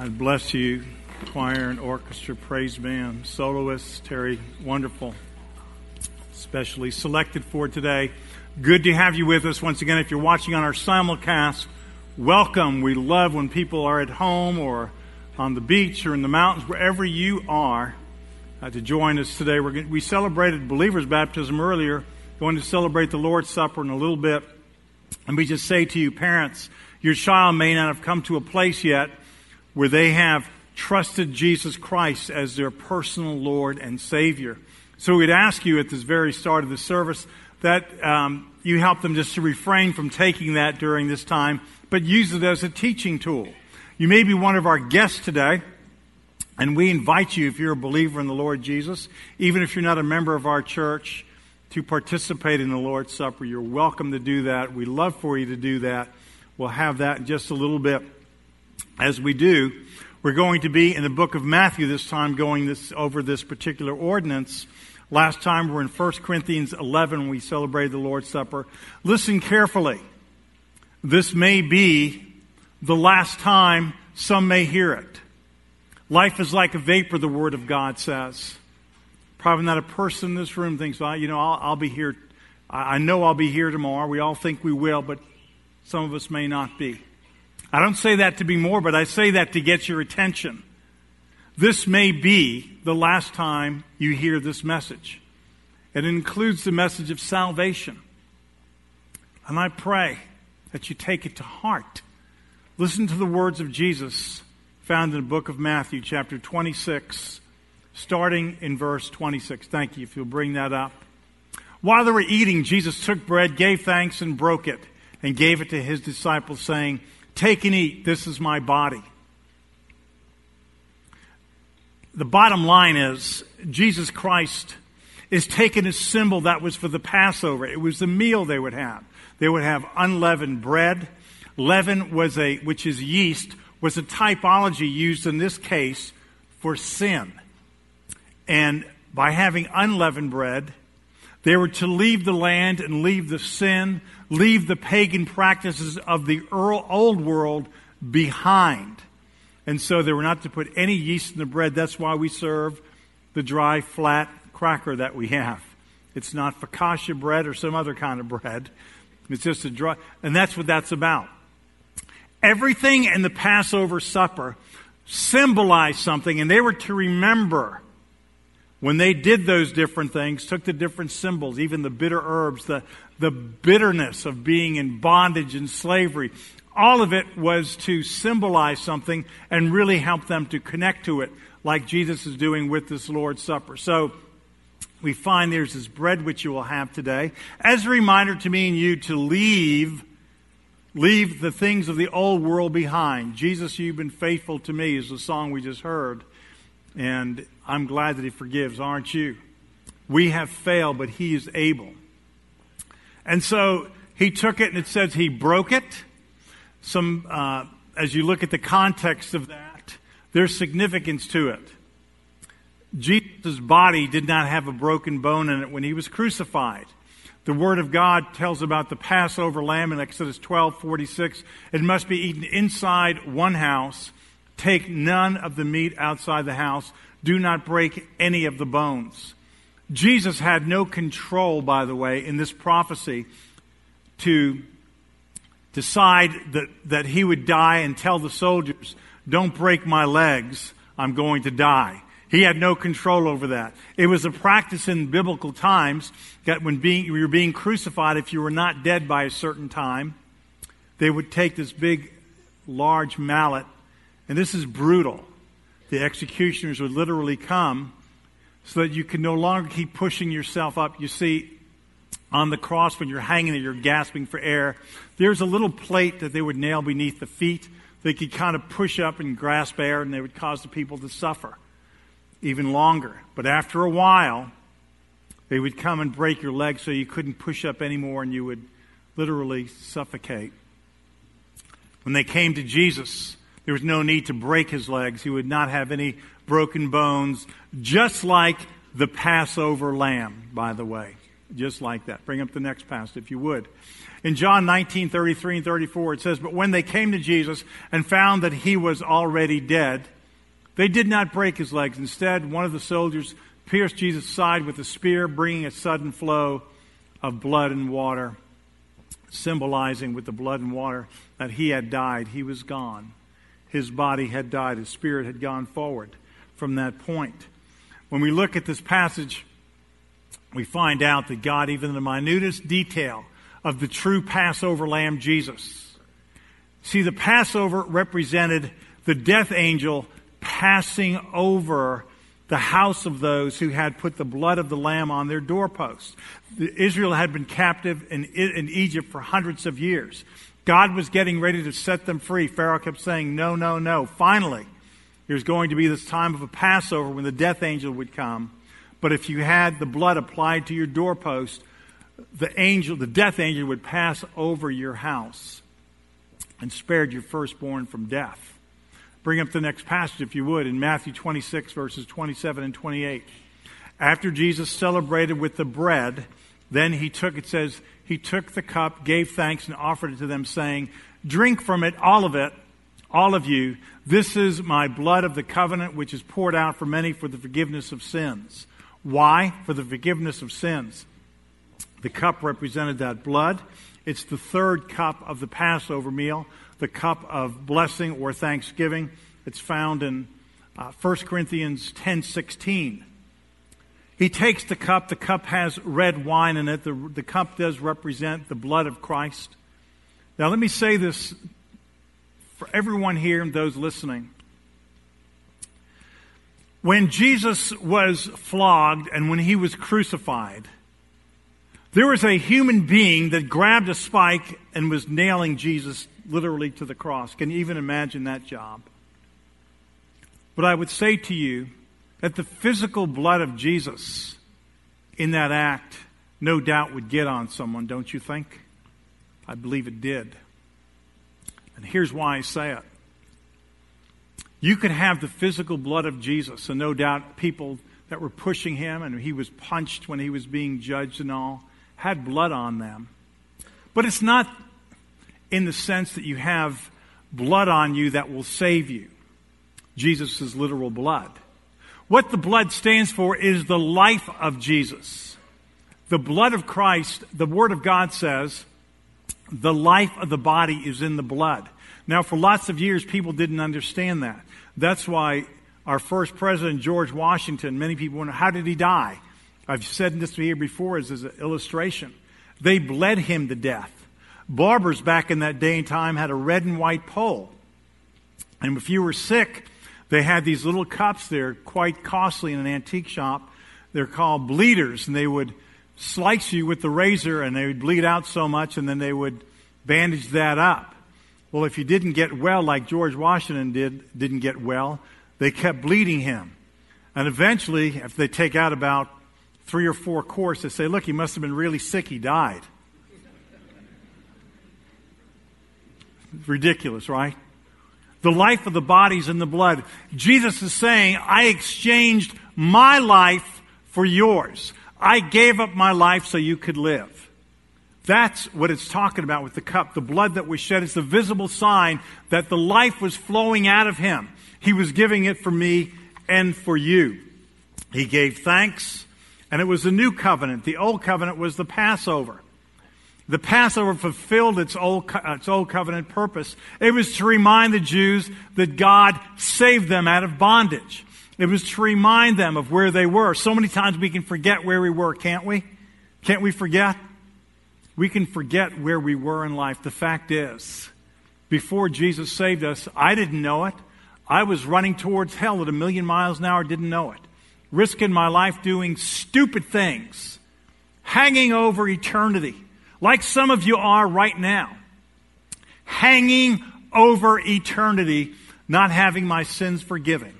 God bless you, choir and orchestra, praise band, soloists, Terry, wonderful, especially selected for today. Good to have you with us once again. If you're watching on our simulcast, welcome. We love when people are at home or on the beach or in the mountains, wherever you are, uh, to join us today. We're, we celebrated believers' baptism earlier, going to celebrate the Lord's Supper in a little bit. Let me just say to you, parents, your child may not have come to a place yet where they have trusted Jesus Christ as their personal Lord and Savior. So we'd ask you at this very start of the service that um, you help them just to refrain from taking that during this time, but use it as a teaching tool. You may be one of our guests today, and we invite you, if you're a believer in the Lord Jesus, even if you're not a member of our church, to participate in the Lord's Supper. You're welcome to do that. We'd love for you to do that. We'll have that in just a little bit. As we do, we're going to be in the book of Matthew this time going this, over this particular ordinance. Last time we we're in 1 Corinthians 11 we celebrated the Lord's Supper. Listen carefully. This may be the last time some may hear it. Life is like a vapor, the Word of God says. Probably not a person in this room thinks, well, you know, I'll, I'll be here. I know I'll be here tomorrow. We all think we will, but some of us may not be. I don't say that to be more, but I say that to get your attention. This may be the last time you hear this message. It includes the message of salvation. And I pray that you take it to heart. Listen to the words of Jesus found in the book of Matthew, chapter 26, starting in verse 26. Thank you if you'll bring that up. While they were eating, Jesus took bread, gave thanks, and broke it, and gave it to his disciples, saying, Take and eat, this is my body. The bottom line is Jesus Christ is taking a symbol that was for the Passover. It was the meal they would have. They would have unleavened bread. Leaven was a, which is yeast, was a typology used in this case for sin. And by having unleavened bread, they were to leave the land and leave the sin, leave the pagan practices of the old world behind. And so they were not to put any yeast in the bread. That's why we serve the dry, flat cracker that we have. It's not focaccia bread or some other kind of bread. It's just a dry, and that's what that's about. Everything in the Passover supper symbolized something, and they were to remember when they did those different things, took the different symbols, even the bitter herbs, the, the bitterness of being in bondage and slavery, all of it was to symbolize something and really help them to connect to it, like Jesus is doing with this Lord's Supper. So, we find there's this bread which you will have today. As a reminder to me and you to leave leave the things of the old world behind. Jesus you've been faithful to me is the song we just heard and I'm glad that He forgives, aren't you? We have failed, but He is able. And so He took it and it says He broke it. Some, uh, as you look at the context of that, there's significance to it. Jesus' body did not have a broken bone in it when he was crucified. The Word of God tells about the Passover lamb in Exodus 12 46. It must be eaten inside one house Take none of the meat outside the house. Do not break any of the bones. Jesus had no control, by the way, in this prophecy to decide that, that he would die and tell the soldiers, Don't break my legs, I'm going to die. He had no control over that. It was a practice in biblical times that when being, you were being crucified, if you were not dead by a certain time, they would take this big, large mallet and this is brutal. The executioners would literally come so that you could no longer keep pushing yourself up. You see, on the cross, when you're hanging there, you're gasping for air. There's a little plate that they would nail beneath the feet. They could kind of push up and grasp air, and they would cause the people to suffer even longer. But after a while, they would come and break your legs so you couldn't push up anymore, and you would literally suffocate. When they came to Jesus, there was no need to break his legs. He would not have any broken bones, just like the Passover lamb, by the way. just like that. Bring up the next passage if you would. In John 19, 33 and 34, it says, But when they came to Jesus and found that he was already dead, they did not break his legs. Instead, one of the soldiers pierced Jesus' side with a spear, bringing a sudden flow of blood and water, symbolizing with the blood and water that he had died. He was gone. His body had died. His spirit had gone forward from that point. When we look at this passage, we find out that God, even in the minutest detail of the true Passover lamb, Jesus. See, the Passover represented the death angel passing over the house of those who had put the blood of the lamb on their doorposts. Israel had been captive in, in Egypt for hundreds of years. God was getting ready to set them free. Pharaoh kept saying, No, no, no. Finally, there's going to be this time of a Passover when the death angel would come. But if you had the blood applied to your doorpost, the angel, the death angel would pass over your house and spared your firstborn from death. Bring up the next passage, if you would, in Matthew 26, verses 27 and 28. After Jesus celebrated with the bread, then he took, it says, he took the cup, gave thanks, and offered it to them, saying, Drink from it, all of it, all of you. This is my blood of the covenant, which is poured out for many for the forgiveness of sins. Why? For the forgiveness of sins. The cup represented that blood. It's the third cup of the Passover meal the cup of blessing or thanksgiving. It's found in uh, 1 Corinthians 10:16. He takes the cup. The cup has red wine in it. The, the cup does represent the blood of Christ. Now, let me say this for everyone here and those listening. When Jesus was flogged and when he was crucified, there was a human being that grabbed a spike and was nailing Jesus literally to the cross. Can you even imagine that job? But I would say to you that the physical blood of Jesus in that act no doubt would get on someone, don't you think? I believe it did. And here's why I say it. You could have the physical blood of Jesus, and no doubt people that were pushing him, and he was punched when he was being judged and all, had blood on them. But it's not in the sense that you have blood on you that will save you. Jesus' literal blood. What the blood stands for is the life of Jesus. The blood of Christ, the Word of God says, the life of the body is in the blood. Now, for lots of years, people didn't understand that. That's why our first president, George Washington, many people wonder, how did he die? I've said this here before as, as an illustration. They bled him to death. Barbers back in that day and time had a red and white pole. And if you were sick, they had these little cups. They're quite costly in an antique shop. They're called bleeders, and they would slice you with the razor, and they would bleed out so much, and then they would bandage that up. Well, if you didn't get well, like George Washington did, didn't get well, they kept bleeding him. And eventually, if they take out about three or four course, they say, look, he must have been really sick, he died. Ridiculous, right? The life of the bodies in the blood. Jesus is saying, I exchanged my life for yours. I gave up my life so you could live. That's what it's talking about with the cup. The blood that was shed is the visible sign that the life was flowing out of him. He was giving it for me and for you. He gave thanks, and it was a new covenant. The old covenant was the Passover. The Passover fulfilled its old, uh, its old covenant purpose. It was to remind the Jews that God saved them out of bondage. It was to remind them of where they were. So many times we can forget where we were, can't we? Can't we forget? We can forget where we were in life. The fact is, before Jesus saved us, I didn't know it. I was running towards hell at a million miles an hour, didn't know it. Risking my life doing stupid things, hanging over eternity like some of you are right now, hanging over eternity, not having my sins forgiven,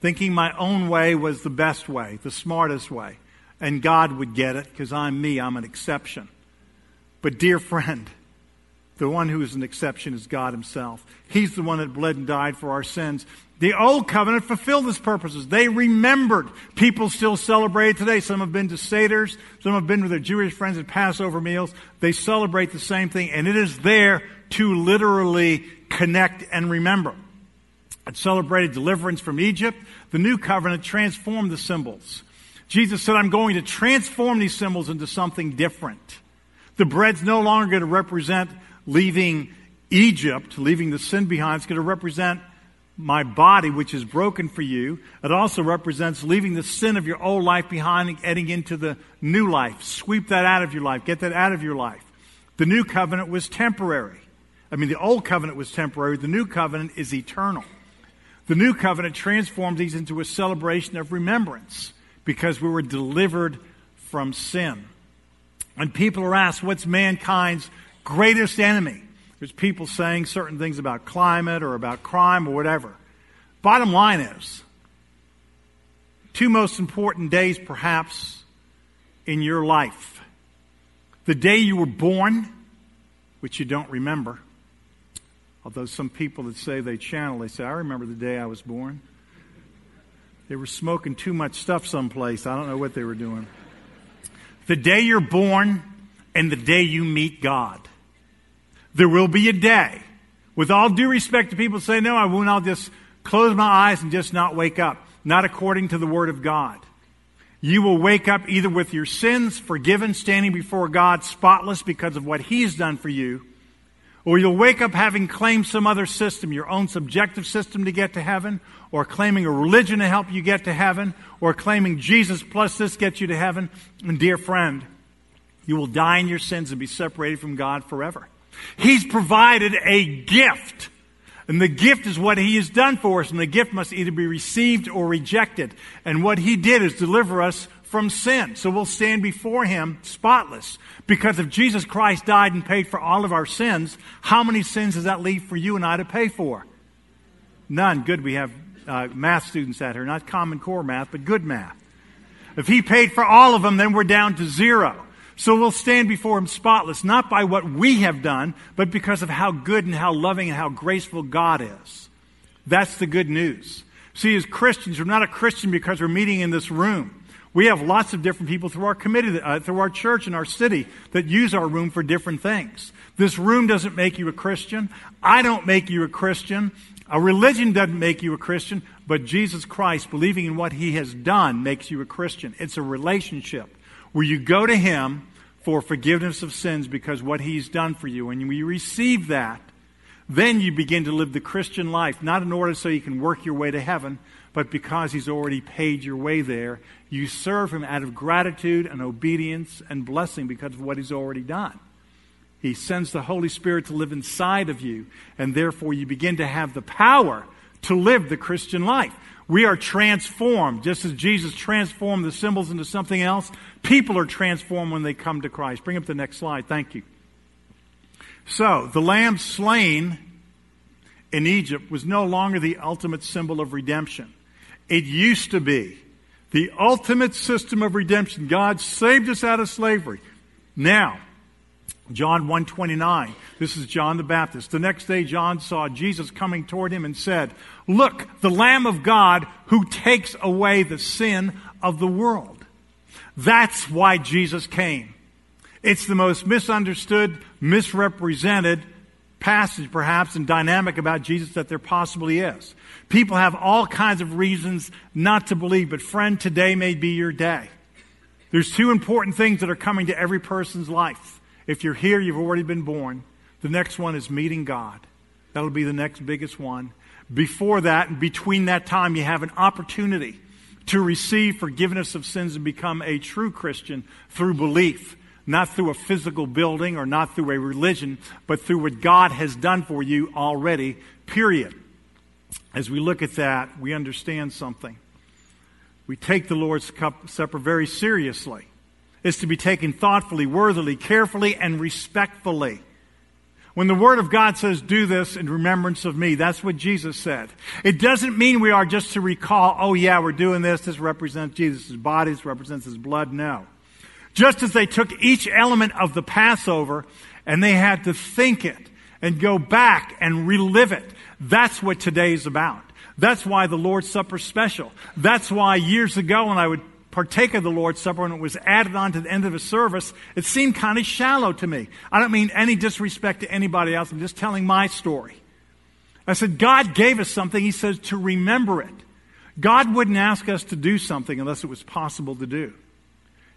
thinking my own way was the best way, the smartest way, and God would get it because I'm me, I'm an exception. But, dear friend, The one who is an exception is God Himself. He's the one that bled and died for our sins. The old covenant fulfilled its purposes. They remembered. People still celebrate today. Some have been to Seders. Some have been with their Jewish friends at Passover meals. They celebrate the same thing, and it is there to literally connect and remember. It celebrated deliverance from Egypt. The new covenant transformed the symbols. Jesus said, I'm going to transform these symbols into something different. The bread's no longer going to represent leaving Egypt, leaving the sin behind. It's going to represent my body, which is broken for you. It also represents leaving the sin of your old life behind and getting into the new life. Sweep that out of your life. Get that out of your life. The new covenant was temporary. I mean, the old covenant was temporary. The new covenant is eternal. The new covenant transforms these into a celebration of remembrance because we were delivered from sin. When people are asked, what's mankind's greatest enemy? There's people saying certain things about climate or about crime or whatever. Bottom line is, two most important days perhaps in your life. The day you were born, which you don't remember. Although some people that say they channel, they say, I remember the day I was born. They were smoking too much stuff someplace. I don't know what they were doing. The day you're born and the day you meet God. There will be a day. With all due respect to people say, no, I won't. I'll just close my eyes and just not wake up. Not according to the Word of God. You will wake up either with your sins forgiven, standing before God spotless because of what He's done for you, or you'll wake up having claimed some other system, your own subjective system to get to heaven, or claiming a religion to help you get to heaven, or claiming Jesus plus this gets you to heaven. And dear friend, you will die in your sins and be separated from God forever. He's provided a gift. And the gift is what He has done for us, and the gift must either be received or rejected. And what He did is deliver us from sin. So we'll stand before Him spotless. Because if Jesus Christ died and paid for all of our sins, how many sins does that leave for you and I to pay for? None. Good, we have uh, math students out here. Not common core math, but good math. If He paid for all of them, then we're down to zero. So we'll stand before him spotless, not by what we have done, but because of how good and how loving and how graceful God is. That's the good news. See, as Christians, we're not a Christian because we're meeting in this room. We have lots of different people through our committee, uh, through our church and our city that use our room for different things. This room doesn't make you a Christian. I don't make you a Christian. A religion doesn't make you a Christian, but Jesus Christ, believing in what he has done, makes you a Christian. It's a relationship where you go to Him for forgiveness of sins because what He's done for you. And when you receive that, then you begin to live the Christian life, not in order so you can work your way to heaven, but because He's already paid your way there. You serve Him out of gratitude and obedience and blessing because of what He's already done. He sends the Holy Spirit to live inside of you, and therefore you begin to have the power to live the Christian life. We are transformed, just as Jesus transformed the symbols into something else. People are transformed when they come to Christ. Bring up the next slide. Thank you. So, the lamb slain in Egypt was no longer the ultimate symbol of redemption. It used to be the ultimate system of redemption. God saved us out of slavery. Now, John 129. This is John the Baptist. The next day John saw Jesus coming toward him and said, "Look, the Lamb of God who takes away the sin of the world." That's why Jesus came. It's the most misunderstood, misrepresented passage perhaps and dynamic about Jesus that there possibly is. People have all kinds of reasons not to believe, but friend, today may be your day. There's two important things that are coming to every person's life. If you're here, you've already been born. The next one is meeting God. That'll be the next biggest one. Before that, and between that time, you have an opportunity to receive forgiveness of sins and become a true Christian through belief, not through a physical building or not through a religion, but through what God has done for you already, period. As we look at that, we understand something. We take the Lord's Supper very seriously is to be taken thoughtfully, worthily, carefully, and respectfully. When the Word of God says, do this in remembrance of me, that's what Jesus said. It doesn't mean we are just to recall, oh yeah, we're doing this, this represents Jesus' body, this represents his blood. No. Just as they took each element of the Passover and they had to think it and go back and relive it. That's what today is about. That's why the Lord's Supper is special. That's why years ago when I would partake of the Lord's Supper when it was added on to the end of a service, it seemed kind of shallow to me. I don't mean any disrespect to anybody else. I'm just telling my story. I said, God gave us something. He says to remember it. God wouldn't ask us to do something unless it was possible to do.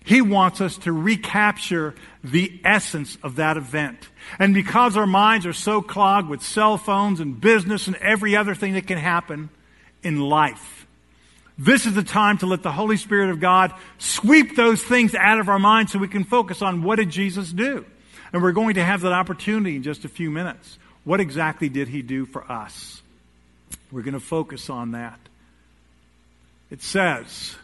He wants us to recapture the essence of that event. And because our minds are so clogged with cell phones and business and every other thing that can happen in life, this is the time to let the Holy Spirit of God sweep those things out of our minds so we can focus on what did Jesus do? And we're going to have that opportunity in just a few minutes. What exactly did he do for us? We're going to focus on that. It says,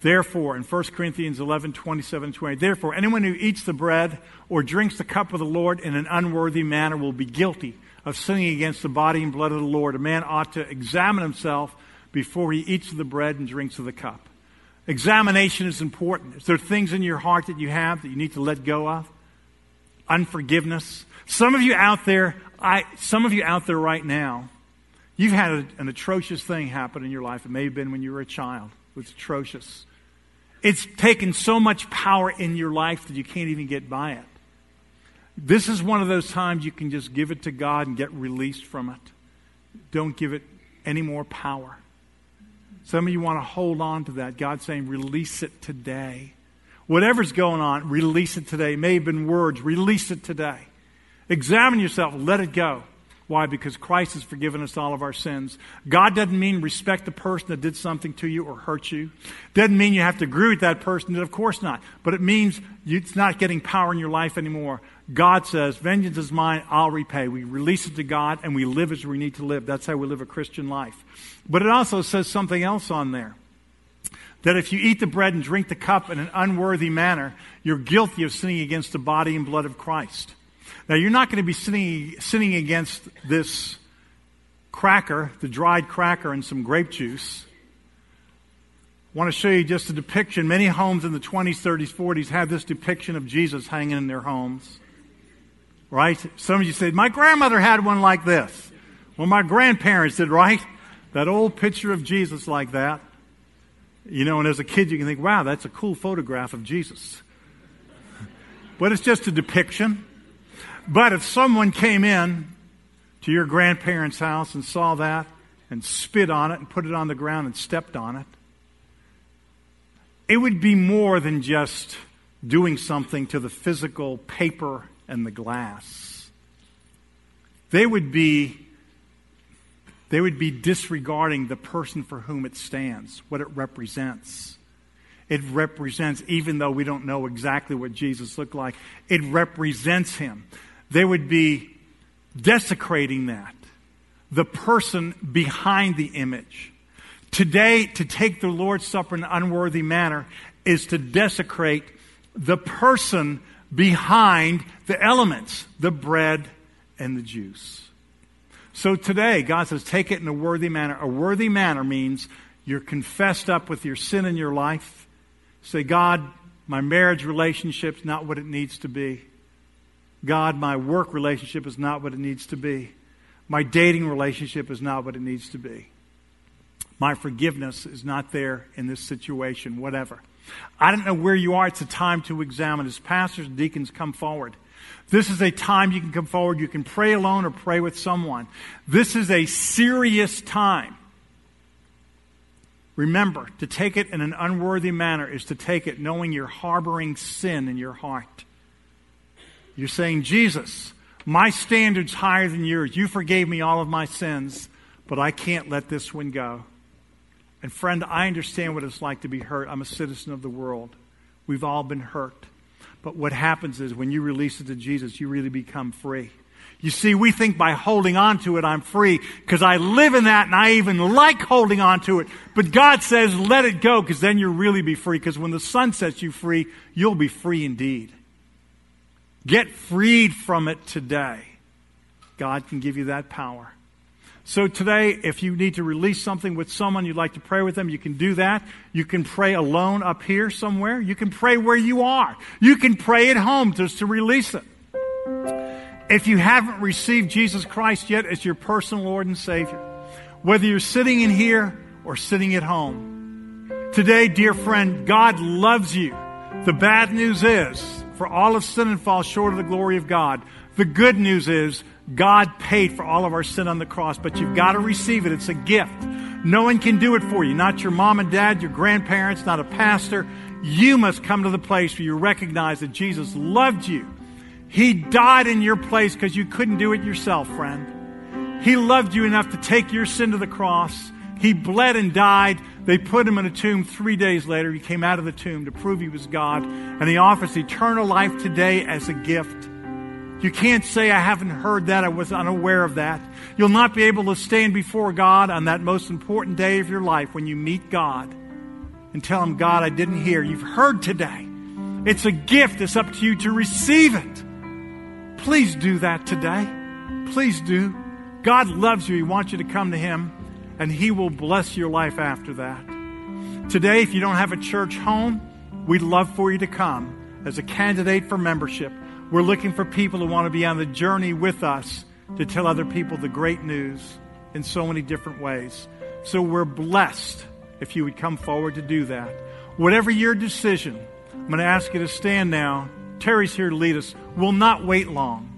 Therefore, in 1 Corinthians 11, 27, 20, therefore, anyone who eats the bread or drinks the cup of the Lord in an unworthy manner will be guilty of sinning against the body and blood of the Lord. A man ought to examine himself before he eats of the bread and drinks of the cup. Examination is important. Is there things in your heart that you have that you need to let go of? Unforgiveness. Some of you out there, I, some of you out there right now, you've had a, an atrocious thing happen in your life. It may have been when you were a child. It was atrocious. It's taken so much power in your life that you can't even get by it. This is one of those times you can just give it to God and get released from it. Don't give it any more power. Some of you want to hold on to that. God's saying, release it today. Whatever's going on, release it today. It may have been words, release it today. Examine yourself, let it go. Why? Because Christ has forgiven us all of our sins. God doesn't mean respect the person that did something to you or hurt you. Doesn't mean you have to agree with that person. Of course not. But it means it's not getting power in your life anymore. God says, vengeance is mine, I'll repay. We release it to God and we live as we need to live. That's how we live a Christian life. But it also says something else on there. That if you eat the bread and drink the cup in an unworthy manner, you're guilty of sinning against the body and blood of Christ. Now, you're not going to be sinning, sinning against this cracker, the dried cracker, and some grape juice. I want to show you just a depiction. Many homes in the 20s, 30s, 40s have this depiction of Jesus hanging in their homes. Right? Some of you said, My grandmother had one like this. Well, my grandparents did, right? That old picture of Jesus like that. You know, and as a kid, you can think, wow, that's a cool photograph of Jesus. But it's just a depiction. But if someone came in to your grandparents' house and saw that and spit on it and put it on the ground and stepped on it, it would be more than just doing something to the physical paper and the glass. They would be they would be disregarding the person for whom it stands, what it represents. It represents, even though we don't know exactly what Jesus looked like, it represents him they would be desecrating that, the person behind the image. Today, to take the Lord's Supper in an unworthy manner is to desecrate the person behind the elements, the bread and the juice. So today, God says, take it in a worthy manner. A worthy manner means you're confessed up with your sin in your life. Say, God, my marriage relationship's not what it needs to be. God, my work relationship is not what it needs to be. My dating relationship is not what it needs to be. My forgiveness is not there in this situation, whatever. I don't know where you are. It's a time to examine. As pastors and deacons come forward, this is a time you can come forward. You can pray alone or pray with someone. This is a serious time. Remember, to take it in an unworthy manner is to take it knowing you're harboring sin in your heart. You're saying, Jesus, my standard's higher than yours. You forgave me all of my sins, but I can't let this one go. And friend, I understand what it's like to be hurt. I'm a citizen of the world. We've all been hurt. But what happens is when you release it to Jesus, you really become free. You see, we think by holding on to it, I'm free because I live in that and I even like holding on to it. But God says, let it go because then you'll really be free because when the Son sets you free, you'll be free indeed. Get freed from it today. God can give you that power. So today, if you need to release something with someone, you'd like to pray with them, you can do that. You can pray alone up here somewhere. You can pray where you are. You can pray at home just to release it. If you haven't received Jesus Christ yet as your personal Lord and Savior, whether you're sitting in here or sitting at home, today, dear friend, God loves you. The bad news is, for all of sin and fall short of the glory of God. The good news is, God paid for all of our sin on the cross, but you've got to receive it. It's a gift. No one can do it for you. Not your mom and dad, your grandparents, not a pastor. You must come to the place where you recognize that Jesus loved you. He died in your place because you couldn't do it yourself, friend. He loved you enough to take your sin to the cross. He bled and died. They put him in a tomb three days later. He came out of the tomb to prove he was God. And he offers eternal life today as a gift. You can't say, I haven't heard that. I was unaware of that. You'll not be able to stand before God on that most important day of your life when you meet God and tell him, God, I didn't hear. You've heard today. It's a gift. It's up to you to receive it. Please do that today. Please do. God loves you. He wants you to come to Him, and He will bless your life after that. Today, if you don't have a church home, we'd love for you to come as a candidate for membership. We're looking for people who want to be on the journey with us to tell other people the great news in so many different ways. So we're blessed if you would come forward to do that. Whatever your decision, I'm going to ask you to stand now. Terry's here to lead us. We'll not wait long.